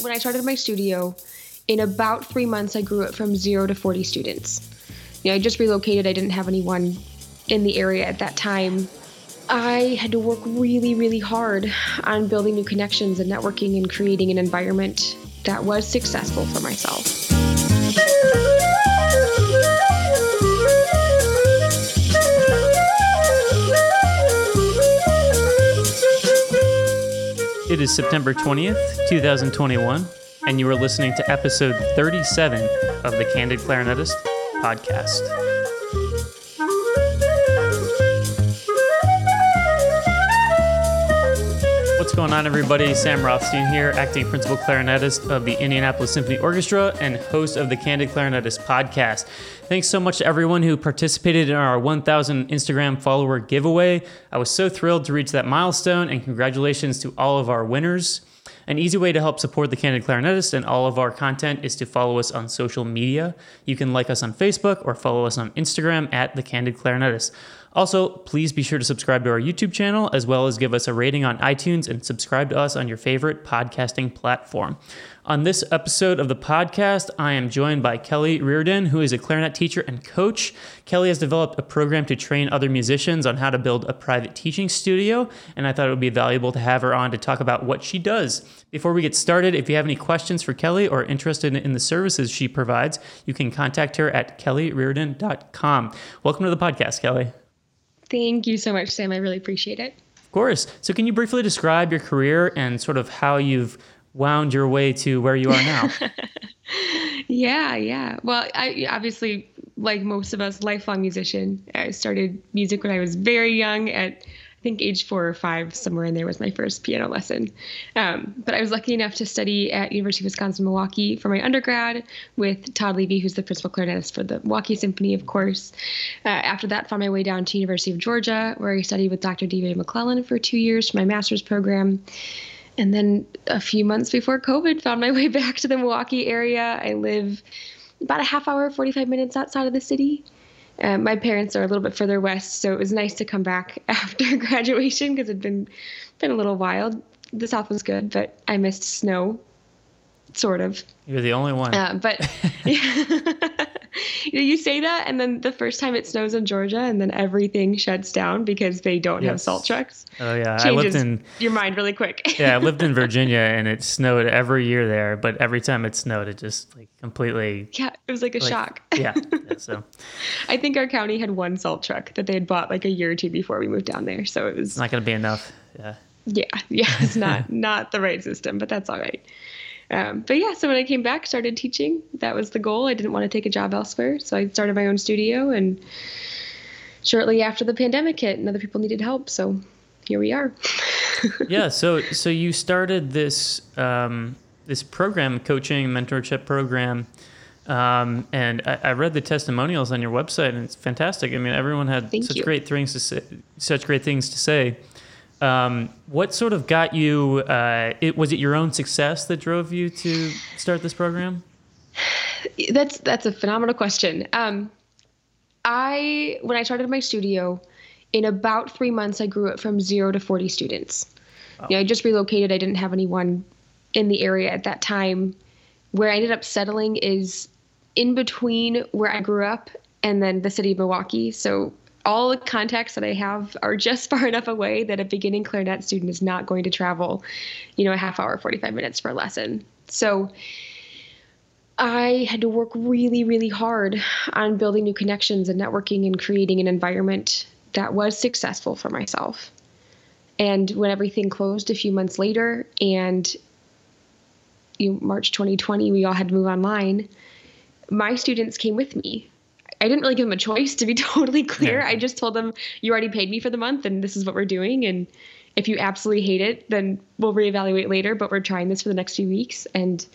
when I started my studio, in about three months, I grew it from zero to 40 students. You know, I just relocated. I didn't have anyone in the area at that time. I had to work really, really hard on building new connections and networking and creating an environment that was successful for myself. It is September 20th, 2021, and you are listening to episode 37 of the Candid Clarinetist podcast. Going on, everybody? Sam Rothstein here, acting principal clarinetist of the Indianapolis Symphony Orchestra and host of the Candid Clarinetist podcast. Thanks so much to everyone who participated in our 1,000 Instagram follower giveaway. I was so thrilled to reach that milestone, and congratulations to all of our winners. An easy way to help support the Candid Clarinetist and all of our content is to follow us on social media. You can like us on Facebook or follow us on Instagram at the Candid Clarinetist. Also, please be sure to subscribe to our YouTube channel as well as give us a rating on iTunes and subscribe to us on your favorite podcasting platform. On this episode of the podcast, I am joined by Kelly Riordan, who is a clarinet teacher and coach. Kelly has developed a program to train other musicians on how to build a private teaching studio, and I thought it would be valuable to have her on to talk about what she does. Before we get started, if you have any questions for Kelly or interested in the services she provides, you can contact her at kellyriordan.com. Welcome to the podcast, Kelly. Thank you so much, Sam. I really appreciate it. Of course. So, can you briefly describe your career and sort of how you've wound your way to where you are now? yeah, yeah. Well, I obviously, like most of us, lifelong musician. I started music when I was very young at think age four or five, somewhere in there was my first piano lesson. Um, but I was lucky enough to study at University of Wisconsin Milwaukee for my undergrad with Todd Levy, who's the principal clarinetist for the Milwaukee Symphony, of course. Uh, after that, found my way down to University of Georgia, where I studied with Dr. David McClellan for two years for my master's program. And then a few months before COVID, found my way back to the Milwaukee area. I live about a half hour, 45 minutes outside of the city. Uh, my parents are a little bit further west, so it was nice to come back after graduation because it'd been been a little wild. The South was good, but I missed snow, sort of. You're the only one. Uh, but you say that, and then the first time it snows in Georgia, and then everything shuts down because they don't yes. have salt trucks. Oh yeah, I lived in your mind really quick. yeah, I lived in Virginia, and it snowed every year there. But every time it snowed, it just like completely. Yeah, it was like a like, shock. yeah, yeah, so. I think our county had one salt truck that they had bought like a year or two before we moved down there, so it was. It's not going to be enough. Yeah. Yeah, yeah, it's not not the right system, but that's all right. Um, but yeah, so when I came back, started teaching. That was the goal. I didn't want to take a job elsewhere, so I started my own studio. And shortly after the pandemic hit, and other people needed help, so here we are. yeah. So so you started this um, this program, coaching mentorship program. Um, and I, I, read the testimonials on your website, and it's fantastic. I mean, everyone had Thank such you. great things to say, such great things to say. Um, what sort of got you? Uh, it was it your own success that drove you to start this program? That's that's a phenomenal question. Um, I when I started my studio, in about three months, I grew it from zero to forty students. Wow. You know, I just relocated. I didn't have anyone in the area at that time. Where I ended up settling is in between where I grew up and then the city of Milwaukee. So all the contacts that I have are just far enough away that a beginning clarinet student is not going to travel, you know, a half hour, 45 minutes for a lesson. So I had to work really, really hard on building new connections and networking and creating an environment that was successful for myself. And when everything closed a few months later and you know, March 2020, we all had to move online, my students came with me I didn't really give them a choice to be totally clear. Yeah. I just told them you already paid me for the month and this is what we're doing and if you absolutely hate it, then we'll reevaluate later, but we're trying this for the next few weeks and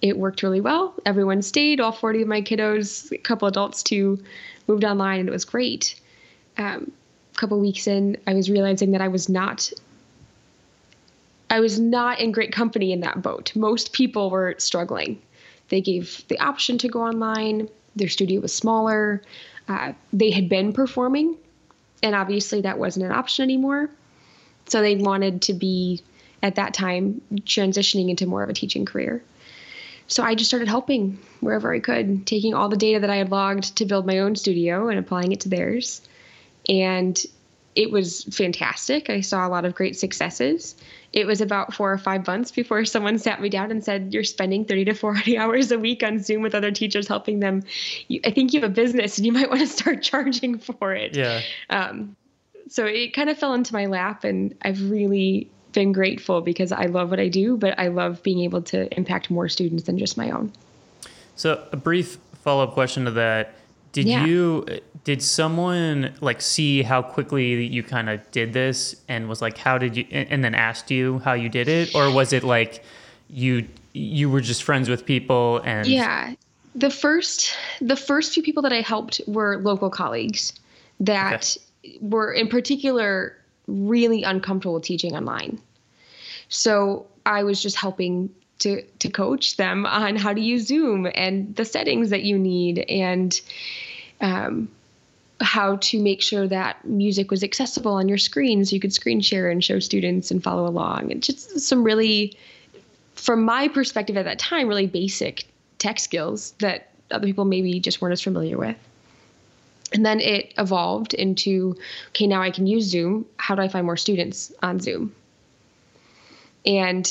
it worked really well. Everyone stayed, all 40 of my kiddos, a couple adults too, moved online and it was great. Um, a couple weeks in, I was realizing that I was not I was not in great company in that boat. Most people were struggling. They gave the option to go online their studio was smaller. Uh, they had been performing, and obviously that wasn't an option anymore. So they wanted to be at that time transitioning into more of a teaching career. So I just started helping wherever I could, taking all the data that I had logged to build my own studio and applying it to theirs. And it was fantastic. I saw a lot of great successes. It was about four or five months before someone sat me down and said, You're spending 30 to 40 hours a week on Zoom with other teachers helping them. I think you have a business and you might want to start charging for it. Yeah. Um, so it kind of fell into my lap, and I've really been grateful because I love what I do, but I love being able to impact more students than just my own. So, a brief follow up question to that. Did yeah. you did someone like see how quickly you kind of did this and was like how did you and then asked you how you did it or was it like you you were just friends with people and Yeah. The first the first few people that I helped were local colleagues that okay. were in particular really uncomfortable teaching online. So I was just helping to to coach them on how to use Zoom and the settings that you need and um, how to make sure that music was accessible on your screen so you could screen share and show students and follow along. And just some really, from my perspective at that time, really basic tech skills that other people maybe just weren't as familiar with. And then it evolved into okay, now I can use Zoom. How do I find more students on Zoom? And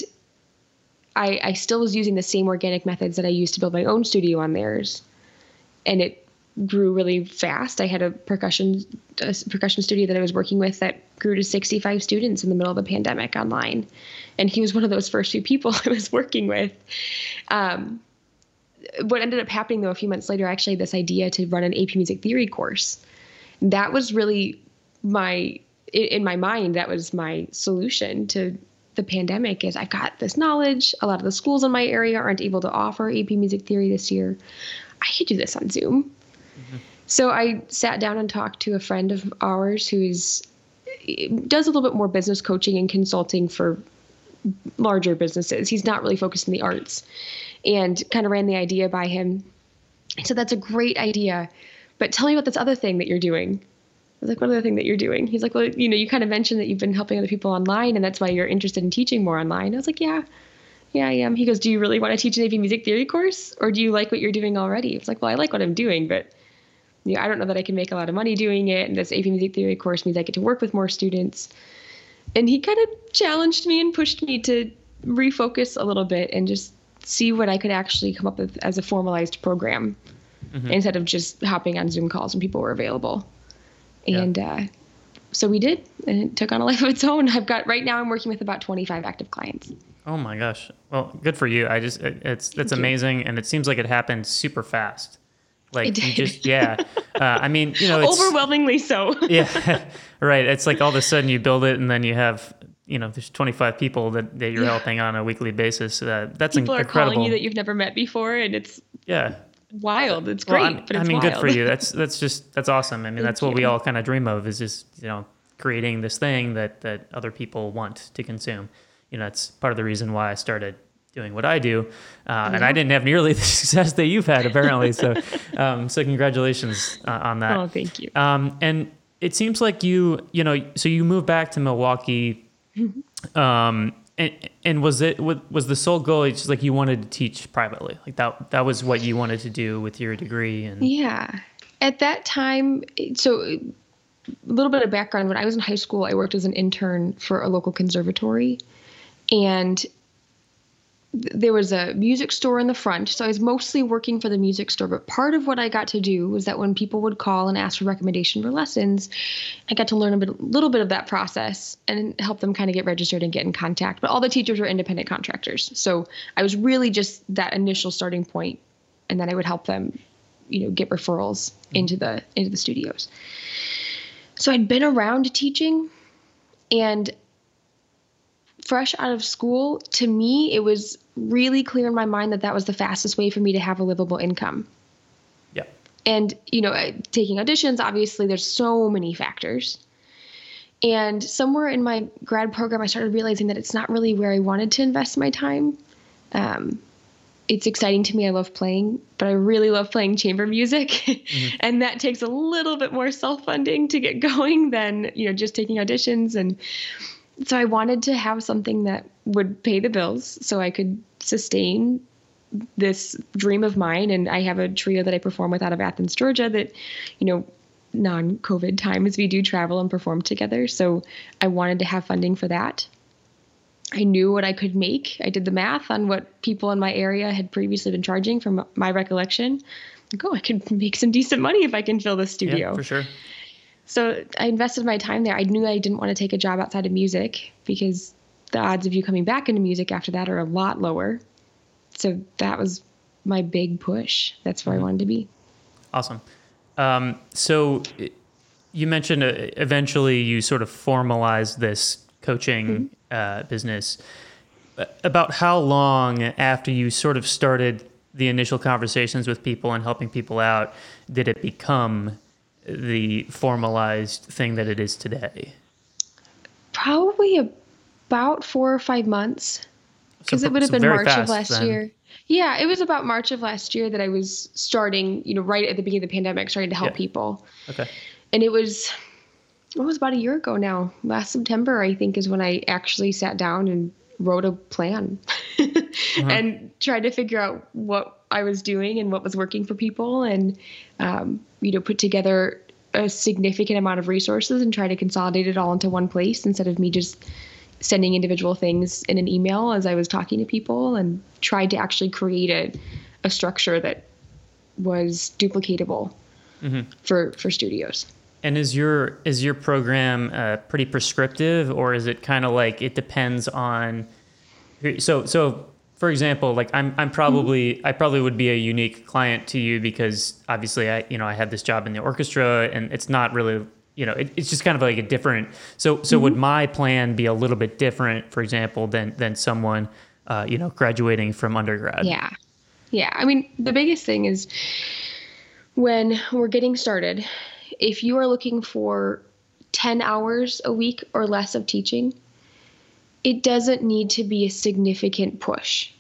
I, I still was using the same organic methods that I used to build my own studio on theirs. And it grew really fast. I had a percussion a percussion studio that I was working with that grew to 65 students in the middle of the pandemic online, and he was one of those first few people I was working with. Um, what ended up happening though a few months later, actually this idea to run an AP Music Theory course. That was really my in my mind. That was my solution to the pandemic. Is I've got this knowledge. A lot of the schools in my area aren't able to offer AP Music Theory this year. I could do this on Zoom mm-hmm. so I sat down and talked to a friend of ours who is does a little bit more business coaching and consulting for larger businesses. He's not really focused in the arts, and kind of ran the idea by him. So "That's a great idea, but tell me about this other thing that you're doing." I was like, "What other thing that you're doing?" He's like, "Well, you know, you kind of mentioned that you've been helping other people online, and that's why you're interested in teaching more online." I was like, "Yeah." Yeah, I am. He goes, Do you really want to teach an AP music theory course or do you like what you're doing already? I was like, Well, I like what I'm doing, but you know, I don't know that I can make a lot of money doing it. And this AP Music Theory course means I get to work with more students. And he kind of challenged me and pushed me to refocus a little bit and just see what I could actually come up with as a formalized program mm-hmm. instead of just hopping on Zoom calls when people were available. And yeah. uh, so we did, and it took on a life of its own. I've got right now I'm working with about 25 active clients. Oh my gosh! Well, good for you. I just it, it's it's amazing, and it seems like it happened super fast. Like you just yeah. Uh, I mean, you know, overwhelmingly so. yeah, right. It's like all of a sudden you build it, and then you have you know there's 25 people that, that you're yeah. helping on a weekly basis. Uh, that's people incredible. are calling you that you've never met before, and it's yeah wild. It's great, well, it's I mean, wild. good for you. That's that's just that's awesome. I mean, that's what we all kind of dream of is just you know creating this thing that that other people want to consume. You know, that's part of the reason why I started doing what I do, uh, and I didn't have nearly the success that you've had apparently. so, um, so congratulations uh, on that. Oh, thank you. Um, and it seems like you, you know, so you moved back to Milwaukee. Um, and, and was it was the sole goal just like you wanted to teach privately? Like that that was what you wanted to do with your degree and yeah. At that time so a little bit of background. When i was in high school i worked as an intern for a local conservatory. And there was a music store in the front, so I was mostly working for the music store. But part of what I got to do was that when people would call and ask for recommendation for lessons, I got to learn a bit, little bit of that process and help them kind of get registered and get in contact. But all the teachers were independent contractors, so I was really just that initial starting point, and then I would help them, you know, get referrals mm-hmm. into the into the studios. So I'd been around teaching, and fresh out of school, to me, it was really clear in my mind that that was the fastest way for me to have a livable income. Yeah. And, you know, taking auditions, obviously, there's so many factors. And somewhere in my grad program, I started realizing that it's not really where I wanted to invest my time. Um, it's exciting to me. I love playing, but I really love playing chamber music. Mm-hmm. and that takes a little bit more self funding to get going than, you know, just taking auditions. And so I wanted to have something that would pay the bills so I could sustain this dream of mine. And I have a trio that I perform with out of Athens, Georgia that, you know, non COVID times we do travel and perform together. So I wanted to have funding for that. I knew what I could make. I did the math on what people in my area had previously been charging from my recollection. Like, oh, I could make some decent money if I can fill the studio. Yeah, for sure. So I invested my time there. I knew I didn't want to take a job outside of music because the odds of you coming back into music after that are a lot lower. So that was my big push. That's where mm-hmm. I wanted to be. Awesome. Um, so you mentioned uh, eventually you sort of formalized this coaching mm-hmm. uh, business. About how long after you sort of started the initial conversations with people and helping people out did it become the formalized thing that it is today? Probably about four or five months because so, it would have so been March of last then. year. Yeah, it was about March of last year that I was starting, you know, right at the beginning of the pandemic, starting to help yeah. people. Okay. And it was, it was about a year ago now. Last September, I think, is when I actually sat down and wrote a plan uh-huh. and tried to figure out what I was doing and what was working for people, and um, you know, put together a significant amount of resources and try to consolidate it all into one place instead of me just sending individual things in an email as I was talking to people and tried to actually create a, a structure that was duplicatable mm-hmm. for for studios. And is your is your program uh, pretty prescriptive, or is it kind of like it depends on? So so for example, like I'm I'm probably mm-hmm. I probably would be a unique client to you because obviously I you know I had this job in the orchestra and it's not really you know it, it's just kind of like a different so so mm-hmm. would my plan be a little bit different for example than than someone uh, you know graduating from undergrad yeah yeah i mean the biggest thing is when we're getting started if you are looking for 10 hours a week or less of teaching it doesn't need to be a significant push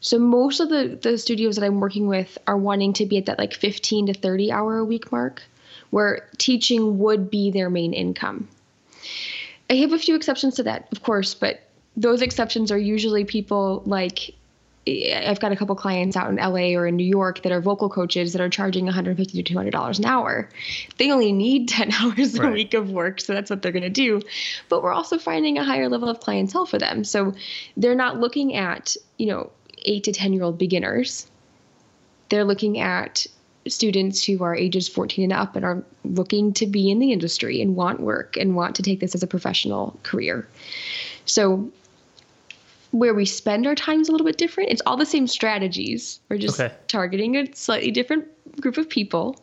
so most of the the studios that i'm working with are wanting to be at that like 15 to 30 hour a week mark where teaching would be their main income. I have a few exceptions to that, of course, but those exceptions are usually people like I've got a couple clients out in LA or in New York that are vocal coaches that are charging 150 to 200 dollars an hour. They only need 10 hours right. a week of work, so that's what they're going to do. But we're also finding a higher level of clientele for them, so they're not looking at you know eight to 10 year old beginners. They're looking at students who are ages 14 and up and are looking to be in the industry and want work and want to take this as a professional career. So where we spend our time is a little bit different. It's all the same strategies. We're just okay. targeting a slightly different group of people.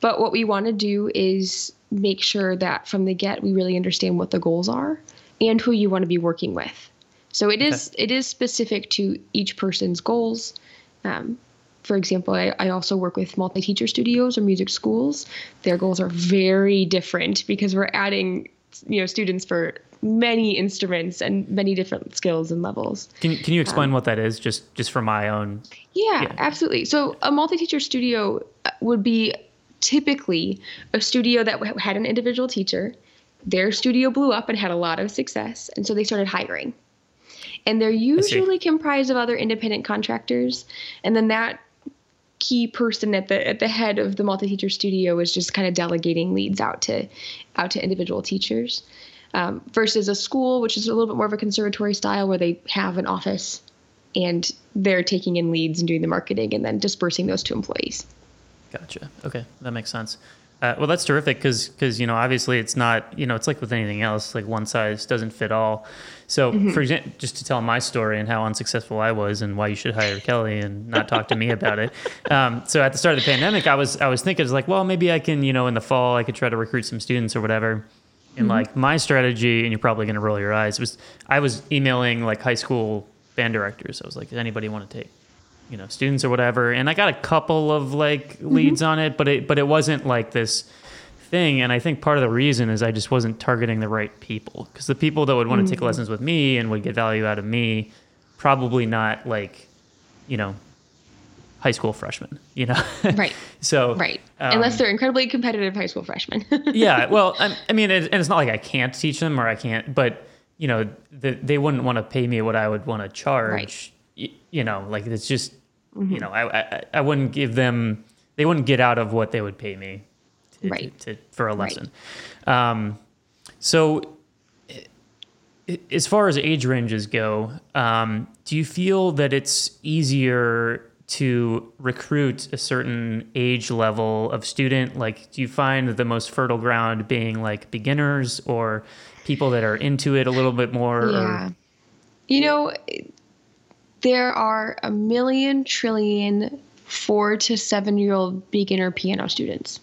But what we want to do is make sure that from the get we really understand what the goals are and who you want to be working with. So it okay. is it is specific to each person's goals. Um, for example, I, I also work with multi teacher studios or music schools. Their goals are very different because we're adding you know students for many instruments and many different skills and levels. Can, can you explain um, what that is just just for my own yeah, yeah. absolutely. So a multi-teacher studio uh, would be typically a studio that had an individual teacher. Their studio blew up and had a lot of success, and so they started hiring. And they're usually comprised of other independent contractors, and then that key person at the at the head of the multi-teacher studio is just kind of delegating leads out to out to individual teachers um, versus a school which is a little bit more of a conservatory style where they have an office and they're taking in leads and doing the marketing and then dispersing those to employees gotcha okay that makes sense uh, well, that's terrific because because you know obviously it's not you know it's like with anything else like one size doesn't fit all. So mm-hmm. for example, just to tell my story and how unsuccessful I was and why you should hire Kelly and not talk to me about it. Um, so at the start of the pandemic, I was I was thinking, was like, well, maybe I can you know in the fall I could try to recruit some students or whatever. And mm-hmm. like my strategy, and you're probably going to roll your eyes, was I was emailing like high school band directors. I was like, does anybody want to take you know students or whatever and i got a couple of like leads mm-hmm. on it but it but it wasn't like this thing and i think part of the reason is i just wasn't targeting the right people because the people that would want to mm-hmm. take lessons with me and would get value out of me probably not like you know high school freshmen, you know? Right. so, Right. um, Unless they're incredibly competitive high school freshmen. yeah, well, I, I mean, it, and it's not like I can't teach them or I can't, but you know, the, they wouldn't want to pay me what I would want to charge. Right. Mm-hmm. You know, like it's just, you know, I, I I wouldn't give them, they wouldn't get out of what they would pay me, to, Right. to, to, for a Right. lesson. Um, so, as far as age ranges go, um, do you feel that it's easier to recruit a certain age level of student? Like, do you find the most fertile ground being like beginners or people that are into it a little bit more? or- Yeah. You know, there are a million trillion four to seven year old beginner piano students.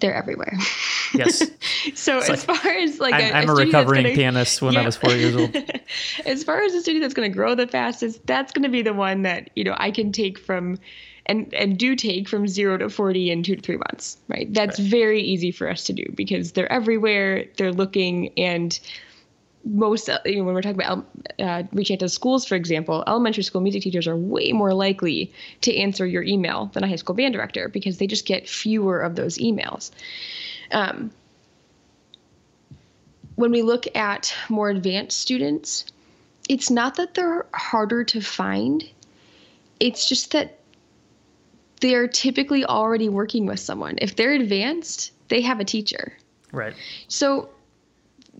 They're everywhere. Yes. so as like- far as like I'm, a, I'm a recovering gonna- pianist when I was four years old. as far as the student that's going to grow the fastest, that's going to be the one that you know I can take from, and and do take from zero to forty in two to three months. Right. That's Right. very easy for us to do because they're everywhere. They're looking and most uh, you know, when we're talking about uh, reaching out to schools, for example, elementary school music teachers are way more likely to answer your email than a high school band director because they just get fewer of those emails. Um, when we look at more advanced students, it's not that they're harder to find. It's just that they're typically already working with someone. If they're advanced, they have a teacher. Right. So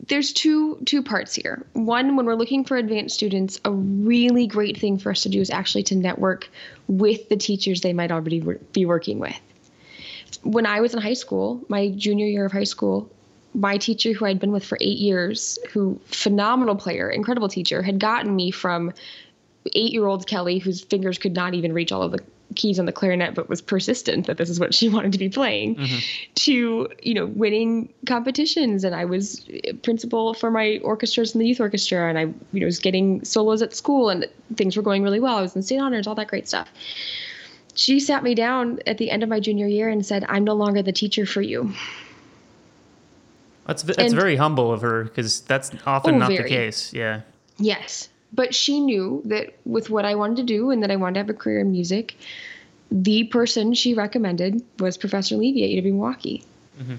there's two two parts here. One, when we're looking for advanced students, a really great thing for us to do is actually to network with the teachers they might already be working with. When I was in high school, my junior year of high school, my teacher who I'd been with for 8 years, who phenomenal player, incredible teacher, had gotten me from 8-year-old Kelly whose fingers could not even reach all of the keys on the clarinet but was persistent that this is what she wanted to be playing mm-hmm. to you know winning competitions. And i was principal for my orchestras in the youth orchestra and i you know was getting solos at school and things were going really well. I was in state honors all that great stuff she sat me down at the end of my junior year and said i'm no longer the teacher for you That's that's And- very humble of her because that's often Oh, not the case. Yeah. Yes. But she knew that with what I wanted to do and that I wanted to have a career in music, the person she recommended was Professor Levy at UW Milwaukee. Mm-hmm.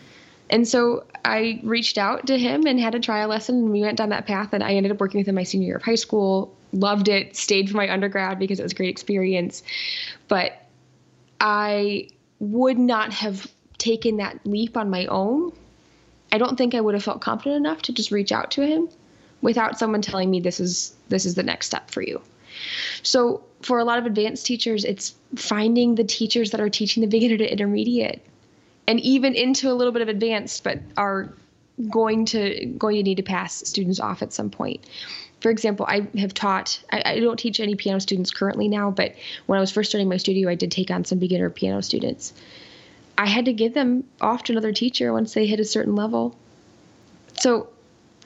And so I reached out to him and had a trial lesson, and we went down that path. And I ended up working with him my senior year of high school. Loved it. Stayed for my undergrad because it was a great experience. But I would not have taken that leap on my own. I don't think I would have felt confident enough to just reach out to him without someone telling me this is this is the next step for you. So for a lot of advanced teachers, it's finding the teachers that are teaching the beginner to intermediate and even into a little bit of advanced, but are going to going to need to pass students off at some point. For example, I have taught. I, I don't teach any piano students currently now, but when I was first starting my studio, I did take on some beginner piano students. I had to give them off to another teacher once they hit a certain level. So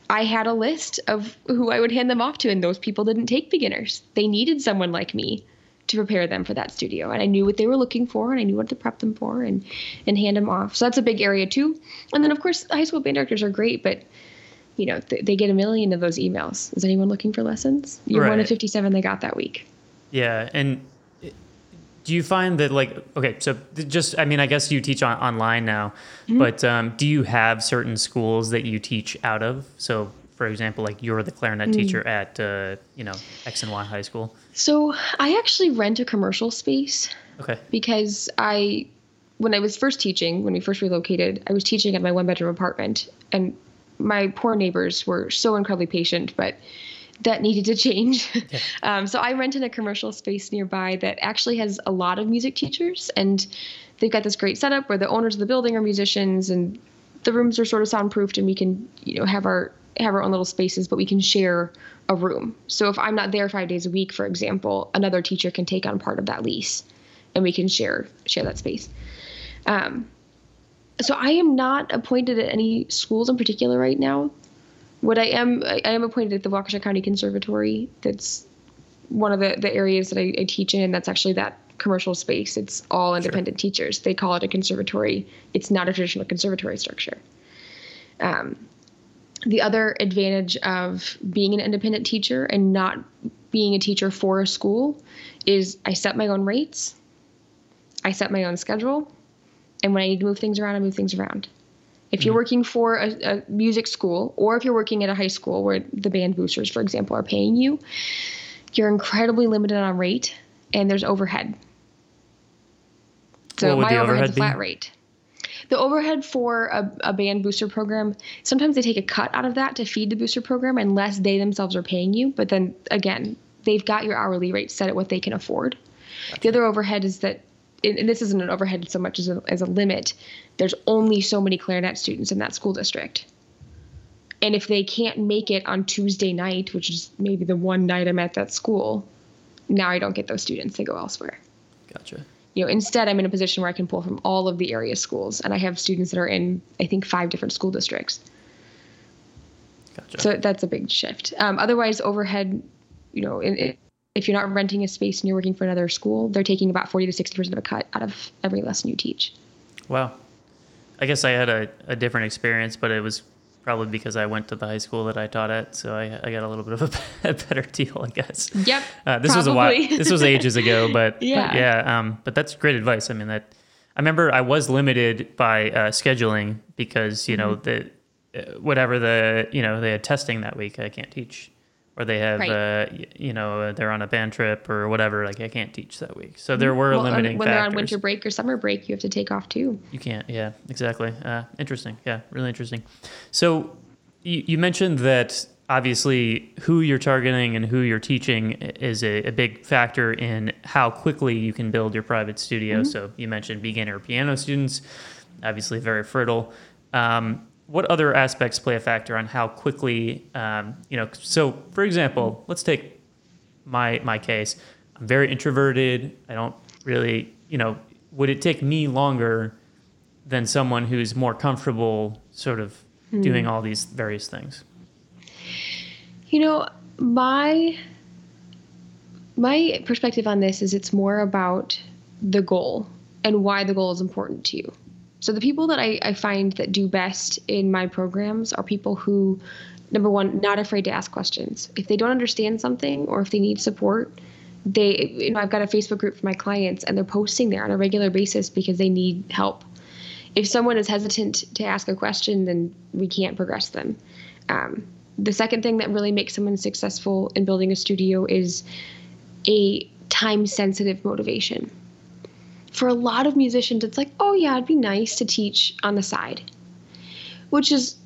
I had a list of who I would hand them off to, and those people didn't take beginners. They needed someone like me to prepare them for that studio, and I knew what they were looking for, and I knew what to prep them for, and and hand them off. So that's a big area too. And then of course, high school band directors are great, but you know th- they get a million of those emails. Is anyone looking for lessons? You're one of 57 they got that week. Yeah, and do you find that like okay, so just I mean I guess you teach on, online now, Mm-hmm. but um, do you have certain schools that you teach out of? So for example, like you're the clarinet Mm. teacher at uh, you know X and Y High School. So I actually rent a commercial space Okay. because I, when I was first teaching, when we first relocated, I was teaching at my one bedroom apartment, and my poor neighbors were so incredibly patient, but that needed to change. um, so I rented a commercial space nearby that actually has a lot of music teachers, and they've got this great setup where the owners of the building are musicians, and the rooms are sort of soundproofed, and we can, you know, have our have our own little spaces, but we can share a room. So if I'm not there five days a week, for example, another teacher can take on part of that lease and we can share share that space. Um, so I am not appointed at any schools in particular right now. What I am, I am appointed at the Waukesha County Conservatory. That's one of the, the areas that I, I teach in, and that's actually that commercial space. It's all independent teachers. They call it a conservatory. It's not a traditional conservatory structure. Um, the other advantage of being an independent teacher and not being a teacher for a school is I set my own rates, I set my own schedule, and when I need to move things around, I move things around. If you're working for a, a, music school or if you're working at a high school where the band boosters, for example, are paying you, you're incredibly limited on rate and there's overhead. So my overhead's a flat rate. The overhead for a, a band booster program, sometimes they take a cut out of that to feed the booster program unless they themselves are paying you. But then again, they've got your hourly rate set at what they can afford. The other overhead is that and this isn't an overhead so much as a, as a limit, there's only so many clarinet students in that school district. And if they can't make it on Tuesday night, which is maybe the one night I'm at that school, now I don't get those students. They go elsewhere. Gotcha. You know, instead, I'm in a position where I can pull from all of the area schools, and I have students that are in, I think, five different school districts. Gotcha. So that's a big shift. Um, otherwise, overhead, you know, in, in if you're not renting a space and you're working for another school, they're taking about 40 to 60% of a cut out of every lesson you teach. Wow. I guess I had a, a different experience, but it was probably because I went to the high school that I taught at, so I, I got a little bit of a, a better deal, I guess. Yep. Uh, this probably. was a while. This was ages ago, but yeah, but yeah. Um, but that's great advice. I mean, that I remember I was limited by uh, scheduling because you know mm-hmm. the uh, whatever the you know they had testing that week, I can't teach or they have right. uh, you know they're on a band trip or whatever like i can't teach that week. So there were well, limiting when factors. they're on winter break or summer break you have to take off too. You can't yeah exactly. Uh, interesting. Yeah really interesting. So you, you mentioned that obviously who you're targeting and who you're teaching is a, a big factor in how quickly you can build your private studio. Mm-hmm. so you mentioned beginner piano students obviously very fertile. Um, what other aspects play a factor on how quickly um, you know so for example let's take my my case. I'm very introverted. I don't really you know would it take me longer than someone who's more comfortable sort of hmm. doing all these various things? You know my my perspective on this is it's more about the goal and why the goal is important to you so the people that I, I find that do best in my programs are people who, number one, not afraid to ask questions. If they don't understand something or if they need support, they you know I've got a Facebook group for my clients and they're posting there on a regular basis because they need help. If someone is hesitant to ask a question, then we can't progress them. Um, the second thing that really makes someone successful in building a studio is a time sensitive motivation for a lot of musicians, it's like, oh yeah, it'd be nice to teach on the side, which is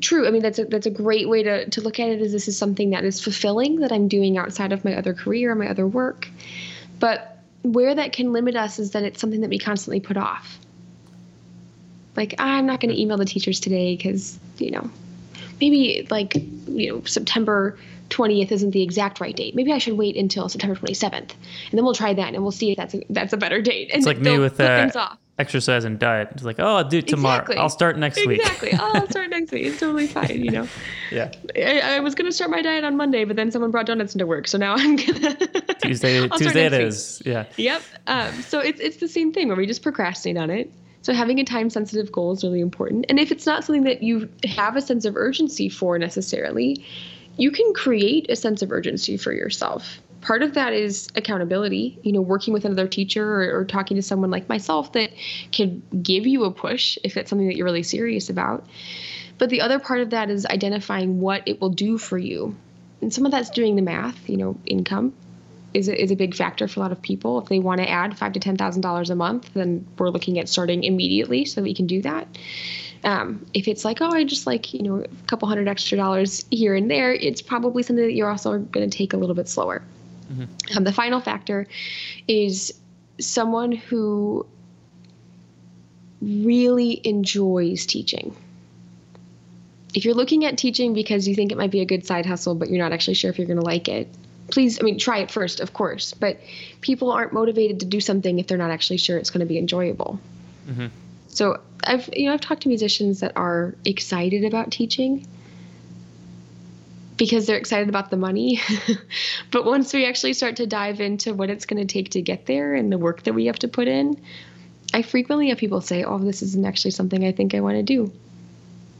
true. I mean, that's a, that's a great way to, to look at it. Is this is something that is fulfilling that I'm doing outside of my other career, or my other work. But where that can limit us is that it's something that we constantly put off. Like, I'm not going to email the teachers today because, you know, maybe like, you know, September 20th isn't the exact right date. Maybe I should wait until September 27th, and then we'll try that, and we'll see if that's a, that's a better date. And it's like me with uh, exercise and diet. It's like, oh, I'll do it tomorrow. Exactly. I'll start next week. Exactly. oh, I'll start next week. It's totally fine. You know. yeah. I, I, was gonna start my diet on Monday, but then someone brought donuts into work, so now I'm gonna. Tuesday. Tuesday it is. Yeah. Yep. Um, so it's it's the same thing where we just procrastinate on it. So having a time sensitive goal is really important. And if it's not something that you have a sense of urgency for necessarily, you can create a sense of urgency for yourself. Part of that is accountability, you know, working with another teacher or, or talking to someone like myself that can give you a push if it's something that you're really serious about. But the other part of that is identifying what it will do for you. And some of that's doing the math, you know, income is a, is a big factor for a lot of people. If they want to add five to ten thousand dollars a month, then we're looking at starting immediately so that we can do that. Um, if it's like, oh, I just like, you know, a couple hundred extra dollars here and there, it's probably something that you're also going to take a little bit slower. Mm-hmm. Um, the final factor is someone who really enjoys teaching. If you're looking at teaching because you think it might be a good side hustle, but you're not actually sure if you're going to like it, please, I mean, try it first, of course. But people aren't motivated to do something if they're not actually sure it's going to be enjoyable. Mm-hmm. So I've you know I've talked to musicians that are excited about teaching because they're excited about the money. but once we actually start to dive into what it's going to take to get there and the work that we have to put in, I frequently have people say, "Oh, this isn't actually something I think I want to do."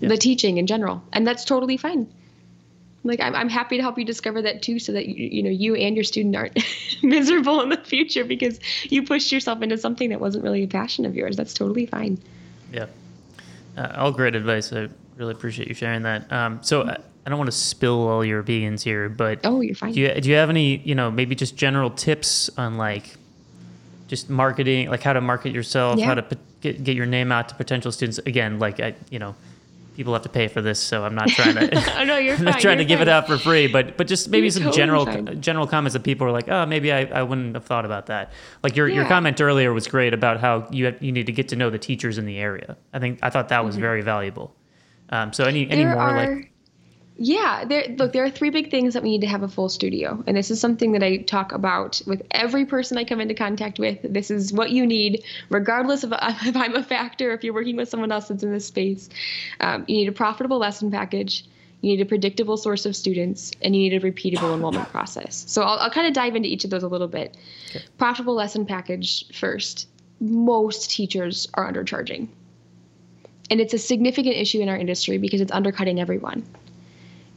Yeah. The teaching in general, and that's totally fine. Like I'm, I'm happy to help you discover that too so that you, you know you and your student aren't miserable in the future because you pushed yourself into something that wasn't really a passion of yours. That's totally fine. Yeah. Uh, all great advice. I really appreciate you sharing that. Um, so I, I don't want to spill all your beans here but oh you're fine. do you, do you have any you know maybe just general tips on like just marketing like how to market yourself Yeah. how to get, get your name out to potential students? Again like i you know people have to pay for this, so I'm not trying to. oh no, you're fine. not trying to give it out for free, but but just maybe You're some totally general fine. general comments that people are like, oh, maybe I, I wouldn't have thought about that. Like your your comment earlier was great about how you have, you need to get to know the teachers in the area. I think I thought that was very valuable. Um, so any any Mm-hmm. There more are, like yeah, there look, there are three big things that we need to have a full studio. And this is something that I talk about with every person I come into contact with. This is what you need, regardless of if I'm a factor, if you're working with someone else that's in this space. Um, you need a profitable lesson package. You need a predictable source of students, and you need a repeatable enrollment process. So I'll, I'll kind of dive into each of those a little bit. Profitable lesson package first. Most teachers are undercharging. And it's a significant issue in our industry because it's undercutting everyone.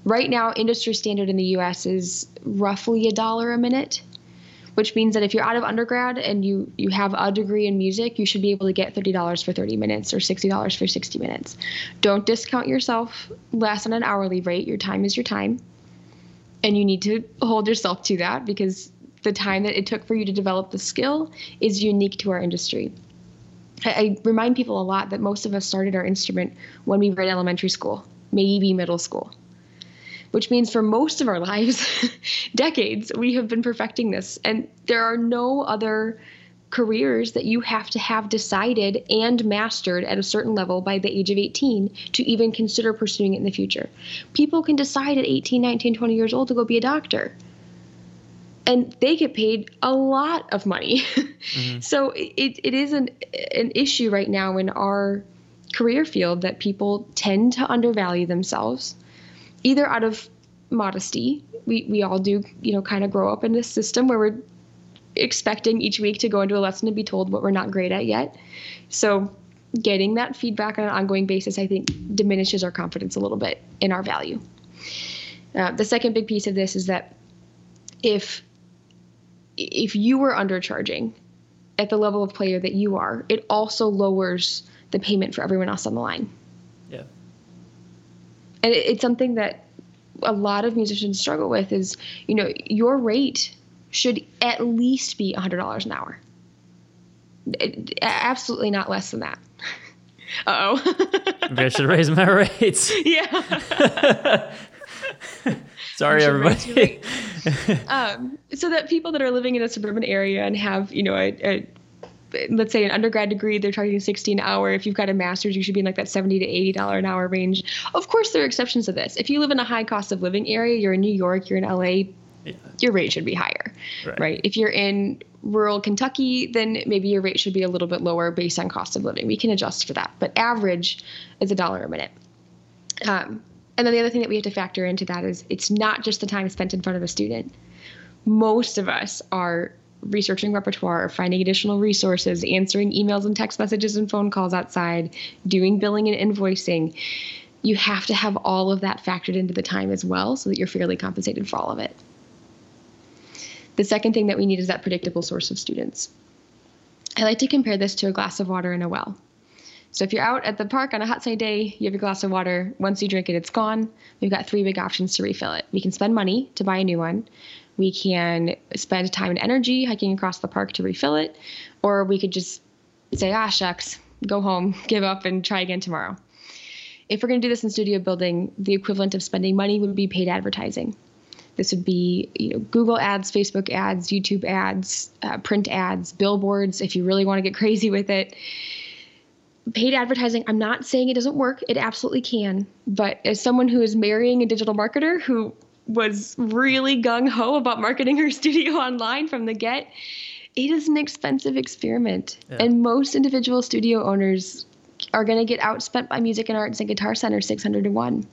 Right now, industry standard in the US is roughly a dollar a minute, which means that if you're out of undergrad and you, you have a degree in music, you should be able to get $30 for 30 minutes or $60 for 60 minutes. Don't discount yourself less on an hourly rate. Your time is your time. And you need to hold yourself to that because the time that it took for you to develop the skill is unique to our industry. I remind people a lot that most of us started our instrument when we were in elementary school, maybe middle school, which means for most of our lives, decades, we have been perfecting this. And there are no other careers that you have to have decided and mastered at a certain level by the age of 18 to even consider pursuing it in the future. People can decide at 18, 19, 20 years old to go be a doctor and they get paid a lot of money. Mm-hmm. so it, it is an, an issue right now in our career field that people tend to undervalue themselves, either out of modesty. We, we all do, you know, kind of grow up in this system where we're expecting each week to go into a lesson and be told what we're not great at yet. So getting that feedback on an ongoing basis, I think, diminishes our confidence a little bit in our value. Uh, the second big piece of this is that if if you were undercharging at the level of player that you are, it also lowers the payment for everyone else on the line. yeah And it, it's something that a lot of musicians struggle with is, you know, your rate should at least be $100 an hour. It- absolutely not less than that. Uh oh. maybe I should raise my rates. yeah. Sorry everybody. um, so that people that are living in a suburban area and have you know a, a let's say an undergrad degree they're charging 60 an hour if you've got a master's you should be in like that 70 to 80 dollar an hour range of course there are exceptions to this if you live in a high cost of living area you're in new york you're in la Yeah. your rate should be higher Right. right if you're in rural kentucky then maybe your rate should be a little bit lower based on cost of living we can adjust for that but average is a dollar a minute um, and then the other thing that we have to factor into that is it's not just the time spent in front of a student. Most of us are researching repertoire, finding additional resources, answering emails and text messages and phone calls outside, doing billing and invoicing. You have to have all of that factored into the time as well so that you're fairly compensated for all of it. The second thing that we need is that predictable source of students. I like to compare this to a glass of water in a well. So if you're out at the park on a hot sunny day, you have your glass of water. Once you drink it, it's gone. We've got three big options to refill it. We can spend money to buy a new one. We can spend time and energy hiking across the park to refill it, or we could just say, ah, shucks, go home, give up, and try again tomorrow. If we're going to do this in studio building, the equivalent of spending money would be paid advertising. This would be you know, Google ads, Facebook ads, YouTube ads, uh, print ads, billboards, if you really want to get crazy with it paid advertising i'm not saying it doesn't work it absolutely can but as someone who is marrying a digital marketer who was really gung-ho about marketing her studio online from the get it is an expensive experiment Yeah. and most individual studio owners are going to get outspent by music and arts and guitar center 600 to 1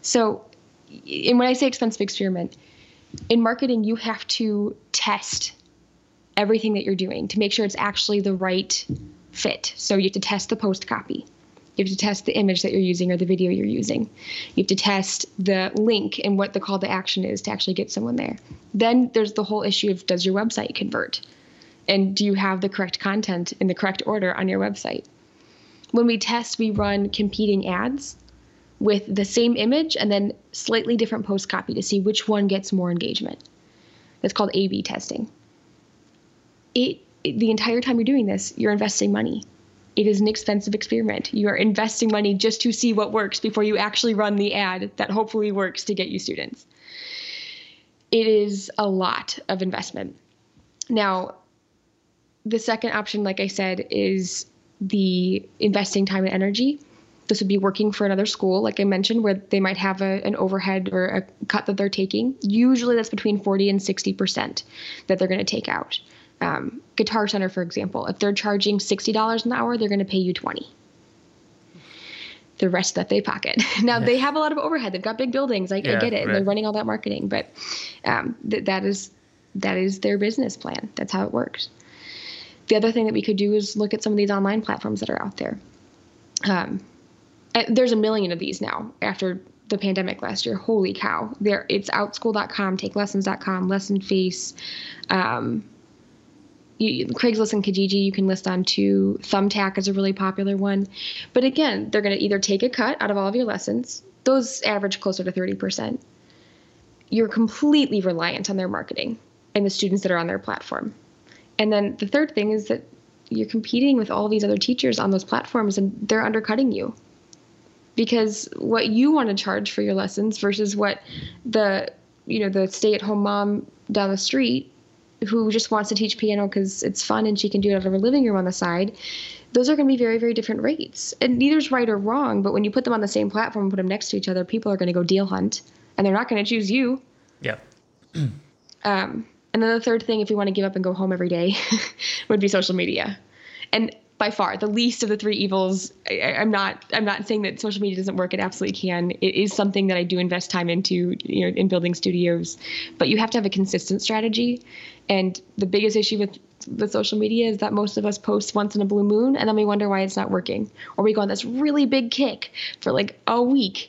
so and when i say expensive experiment in marketing you have to test everything that you're doing to make sure it's actually the right fit. So you have to test the post copy. You have to test the image that you're using or the video you're using. You have to test the link and what the call to action is to actually get someone there. Then there's the whole issue of does your website convert? And do you have the correct content in the correct order on your website? When we test, we run competing ads with the same image and then slightly different post copy to see which one gets more engagement. That's called A B testing. It, it, the entire time you're doing this, you're investing money. It is an expensive experiment. You are investing money just to see what works before you actually run the ad that hopefully works to get you students. It is a lot of investment. Now, the second option, like I said, is the investing time and energy. This would be working for another school, like I mentioned, where they might have a, an overhead or a cut that they're taking. Usually that's between 40 and 60% that they're going to take out. Um, Guitar Center, for example, if they're charging $60 an hour, they're going to pay you 20 the rest that they pocket. now yeah. they have a lot of overhead. They've got big buildings. I, yeah, I get it. Right. They're running all that marketing, but um, th- that is that is their business plan. That's how it works. The other thing that we could do is look at some of these online platforms that are out there. Um, there's a million of these now after the pandemic last year. Holy cow! There, it's outschool.com, takelessons.com, LessonFace. Um, you, Craigslist and Kijiji you can list on too. Thumbtack is a really popular one. But again, they're going to either take a cut out of all of your lessons, those average closer to 30%. You're completely reliant on their marketing and the students that are on their platform. And then the third thing is that you're competing with all these other teachers on those platforms and they're undercutting you. Because what you want to charge for your lessons versus what the you know the stay-at-home mom down the street who just wants to teach piano because it's fun and she can do it out of her living room on the side, those are going to be very, very different rates. And neither's right or wrong, but when you put them on the same platform and put them next to each other, people are going to go deal hunt and they're not going to choose you. Yeah. um, and then the third thing, if you want to give up and go home every day, would be social media. And by far the least of the three evils. I, am not I'm not saying that social media doesn't work. It absolutely can. It is something that I do invest time into, you know, in building studios. But you have to have a consistent strategy. And the biggest issue with with social media is that most of us post once in a blue moon, and then we wonder why it's not working, or we go on this really big kick for like a week,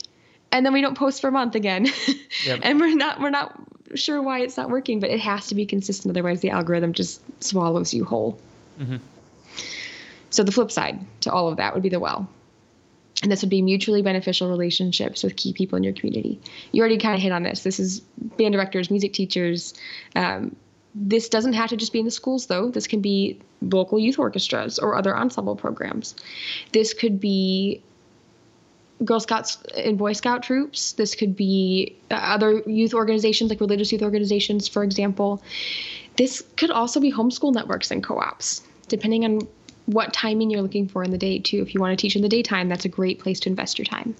and then we don't post for a month again, yep. and we're not we're not sure why it's not working, but it has to be consistent. Otherwise, the algorithm just swallows you whole. Mm-hmm. So the flip side to all of that would be the well. And this would be mutually beneficial relationships with key people in your community. You already kind of hit on this. This is band directors, music teachers. Um, this doesn't have to just be in the schools, though. This can be local youth orchestras or other ensemble programs. This could be Girl Scouts and Boy Scout troops. This could be uh, other youth organizations, like religious youth organizations, for example. This could also be homeschool networks and co ops, depending on what timing you're looking for in the day, too. If you want to teach in the daytime, that's a great place to invest your time.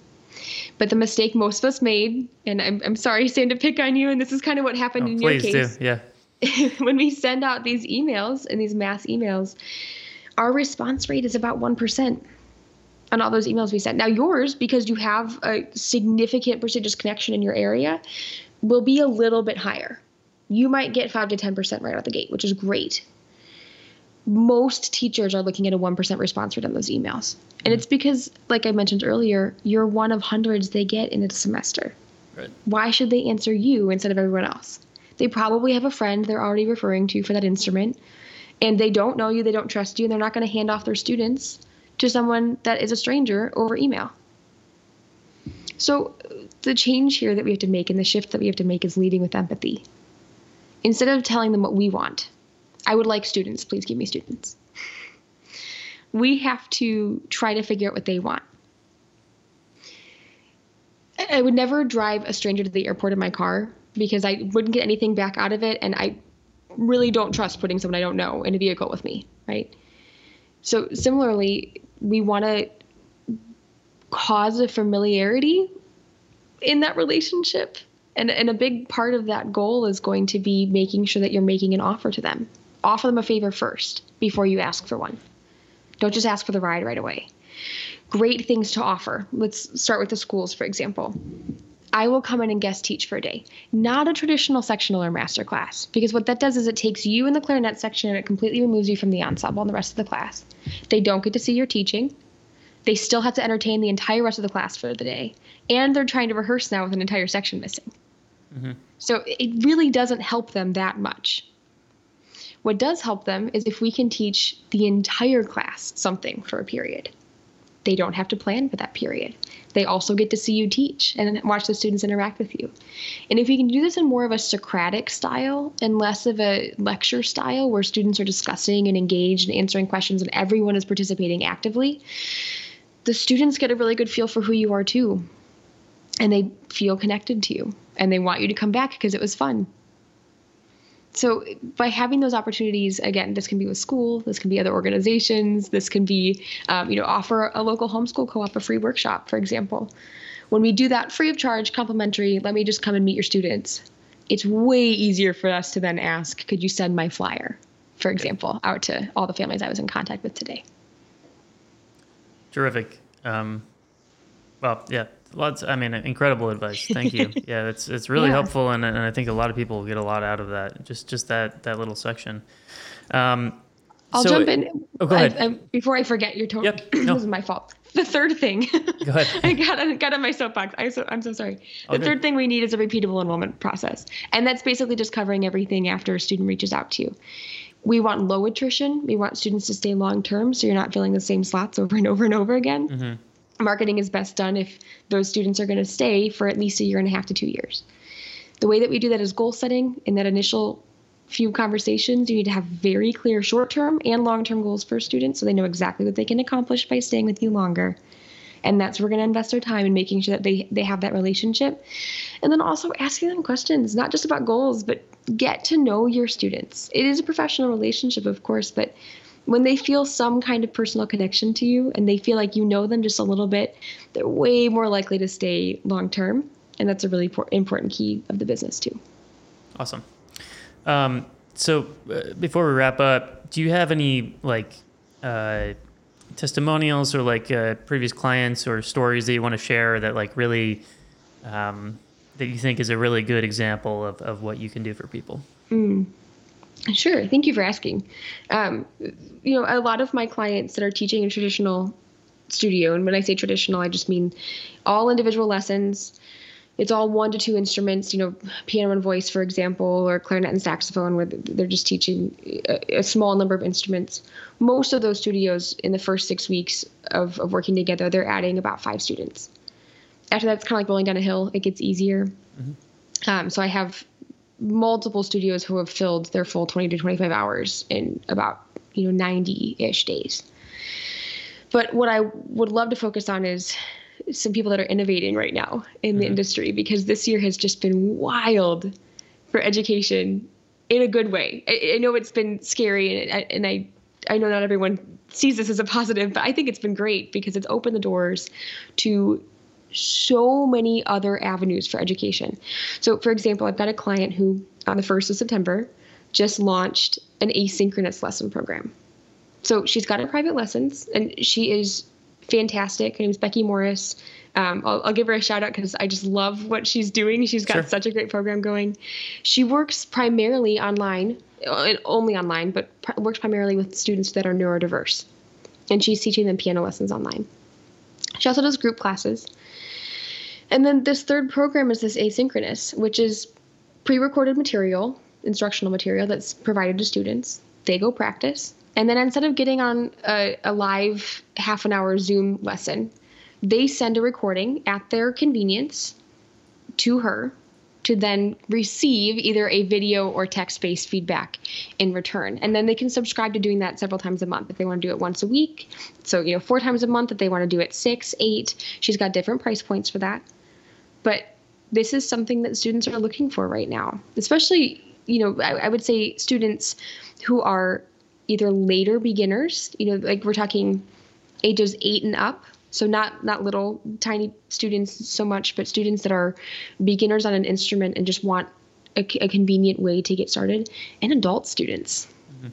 But the mistake most of us made, and I'm, I'm sorry, Sam, to pick on you, and this is kind of what happened oh, in your case. Do. Yeah. when we send out these emails and these mass emails, our response rate is about 1% on all those emails we sent. Now, yours, because you have a significant prestigious connection in your area, will be a little bit higher. You might get 5 to 10% right out the gate, which is great. Most teachers are looking at a 1% response rate on those emails. And it's because, like I mentioned earlier, you're one of hundreds they get in a semester. Right. Why should they answer you instead of everyone else? They probably have a friend they're already referring to for that instrument, and they don't know you, they don't trust you, and they're not going to hand off their students to someone that is a stranger over email. So, the change here that we have to make and the shift that we have to make is leading with empathy. Instead of telling them what we want, I would like students, please give me students. We have to try to figure out what they want. I would never drive a stranger to the airport in my car because I wouldn't get anything back out of it. And I really don't trust putting someone I don't know in a vehicle with me, right? So, similarly, we want to cause a familiarity in that relationship. And, and a big part of that goal is going to be making sure that you're making an offer to them. Offer them a favor first before you ask for one. Don't just ask for the ride right away. Great things to offer. Let's start with the schools, for example. I will come in and guest teach for a day, not a traditional sectional or master class, because what that does is it takes you in the clarinet section and it completely removes you from the ensemble and the rest of the class. They don't get to see your teaching. They still have to entertain the entire rest of the class for the day. And they're trying to rehearse now with an entire section missing. Mm-hmm. So it really doesn't help them that much. What does help them is if we can teach the entire class something for a period. They don't have to plan for that period. They also get to see you teach and watch the students interact with you. And if we can do this in more of a Socratic style and less of a lecture style where students are discussing and engaged and answering questions and everyone is participating actively, the students get a really good feel for who you are too. And they feel connected to you and they want you to come back because it was fun so by having those opportunities again this can be with school this can be other organizations this can be um, you know offer a local homeschool co-op a free workshop for example. When we do that free of charge complimentary let me just come and meet your students. It's way easier for us to then ask could you send my flyer? for example out to all the families i was in contact with today. Terrific. Um, well yeah lots i mean incredible advice. Thank you. Yeah it's it's really yeah. helpful and, and i think a lot of people get a lot out of that just just that that little section. Um i'll so, jump in. Oh, go ahead. I, I, before i forget your tone yep. no. this is my fault. The third thing. Go ahead. I got, got on my soapbox. I so, i'm so sorry. The third thing we need is a repeatable enrollment process and that's basically just covering everything after a student reaches out to you. We want low attrition. We want students to stay long term so you're not filling the same slots over and over and over again. Mm-hmm marketing is best done if those students are going to stay for at least a year and a half to two years. The way that we do that is goal setting. In that initial few conversations, you need to have very clear short term and long term goals for students so they know exactly what they can accomplish by staying with you longer. And that's where we're going to invest our time in making sure that they, they have that relationship. And then also asking them questions, not just about goals, but get to know your students. It is a professional relationship, of course, but when they feel some kind of personal connection to you and they feel like you know them just a little bit, they're way more likely to stay long term. And that's a really important key of the business, too. Awesome. Um, so uh, before we wrap up, do you have any like uh, testimonials or like uh, previous clients or stories that you want to share that like really um, that you think is a really good example of, of what you can do for people? Mm. Sure. Thank you for asking. Um, you know, a lot of my clients that are teaching in traditional studio, and when I say traditional, I just mean all individual lessons. It's all one to two instruments, you know, piano and voice, for example, or clarinet and saxophone, where they're just teaching a, a small number of instruments. Most of those studios, in the first six weeks of, of working together, they're adding about five students. After that, it's kind of like rolling down a hill. It gets easier. Mm-hmm. Um, so I have multiple studios who have filled their full 20 to 25 hours in about you know 90-ish days but what i would love to focus on is some people that are innovating right now in mm-hmm. the industry because this year has just been wild for education in a good way i, I know it's been scary and, and i i know not everyone sees this as a positive but i think it's been great because it's opened the doors to so many other avenues for education. So, for example, I've got a client who, on the 1st of September, just launched an asynchronous lesson program. So, she's got her private lessons, and she is fantastic. Her name is Becky Morris. Um, I'll, I'll, give her a shout out because I just love what she's doing. She's got sure. such a great program going. She works primarily online, uh, only online, but pr- works primarily with students that are neurodiverse. And she's teaching them piano lessons online. She also does group classes. And then this third program is this asynchronous, which is pre recorded material, instructional material that's provided to students. They go practice. And then instead of getting on a, a live half an hour Zoom lesson, they send a recording at their convenience to her to then receive either a video or text based feedback in return. And then they can subscribe to doing that several times a month if they want to do it once a week. So, you know, four times a month if they want to do it six, eight. She's got different price points for that. But this is something that students are looking for right now, especially, you know, I, I would say students who are either later beginners, you know, like we're talking ages eight and up so not not little tiny students so much, but students that are beginners on an instrument and just want a, a convenient way to get started, and adult students mm-hmm.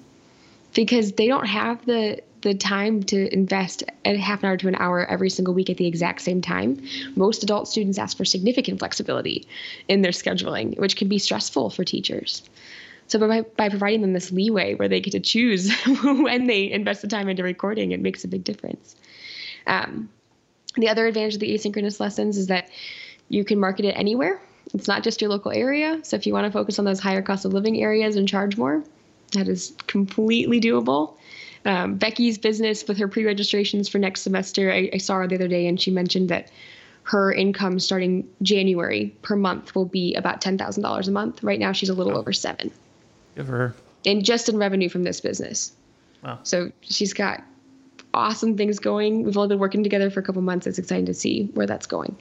because they don't have the the time to invest a half an hour to an hour every single week at the exact same time. Most adult students ask for significant flexibility in their scheduling, which can be stressful for teachers. So by, by providing them this leeway where they get to choose when they invest the time into recording, it makes a big difference. Um, the other advantage of the asynchronous lessons is that you can market it anywhere. It's not just your local area. So if you want to focus on those higher cost of living areas and charge more, that is completely doable. Um, Becky's business with her pre registrations for next semester, I, I saw her the other day and she mentioned that her income starting January per month will be about $10,000 a month. Right now, she's a little over seven. Good for her. And just in revenue from this business. Wow. So she's got awesome things going. We've only been working together for a couple months. It's exciting to see where that's going.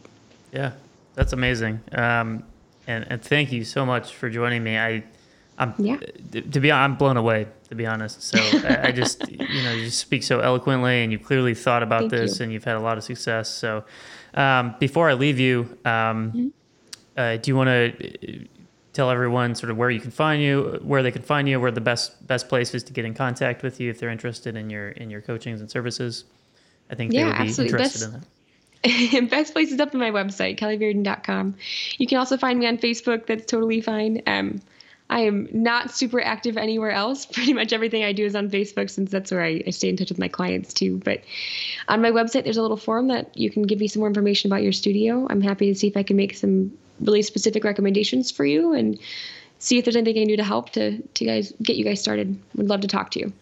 Yeah, that's amazing. Um, and, and thank you so much for joining me. I, I'm Yeah. to be I'm blown away to be honest. So I, I just you know you speak so eloquently and you clearly thought about Thank this you. and you've had a lot of success. So um, before I leave you, um, Mm-hmm. uh, do you want to tell everyone sort of where you can find you, where they can find you, where the best best places to get in contact with you if they're interested in your in your coachings and services? I think Yeah, they would be absolutely. interested Best- in that. Best place is up on my website, kellyriordan.com. You can also find me on Facebook. That's totally fine. Um, I am not super active anywhere else. Pretty much everything I do is on Facebook since that's where I, I stay in touch with my clients too. But on my website, there's a little form that you can give me some more information about your studio. I'm happy to see if I can make some really specific recommendations for you and see if there's anything I can do to help to, to guys get you guys started. Would love to talk to you.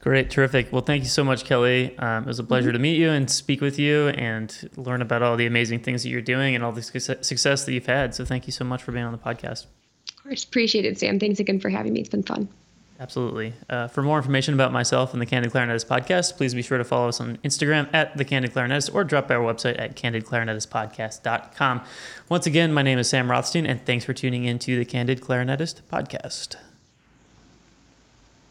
Great, terrific. Well, thank you so much, Kelly. Um, it was a pleasure to meet you and speak with you and learn about all the amazing things that you're doing and all the success that you've had. So, thank you so much for being on the podcast. Of course, appreciate it, Sam. Thanks again for having me. It's been fun. Absolutely. Uh, for more information about myself and the Candid Clarinetist podcast, please be sure to follow us on Instagram at the Candid Clarinetist or drop by our website at candidclarinetistpodcast.com. Once again, my name is Sam Rothstein, and thanks for tuning in to the Candid Clarinetist podcast.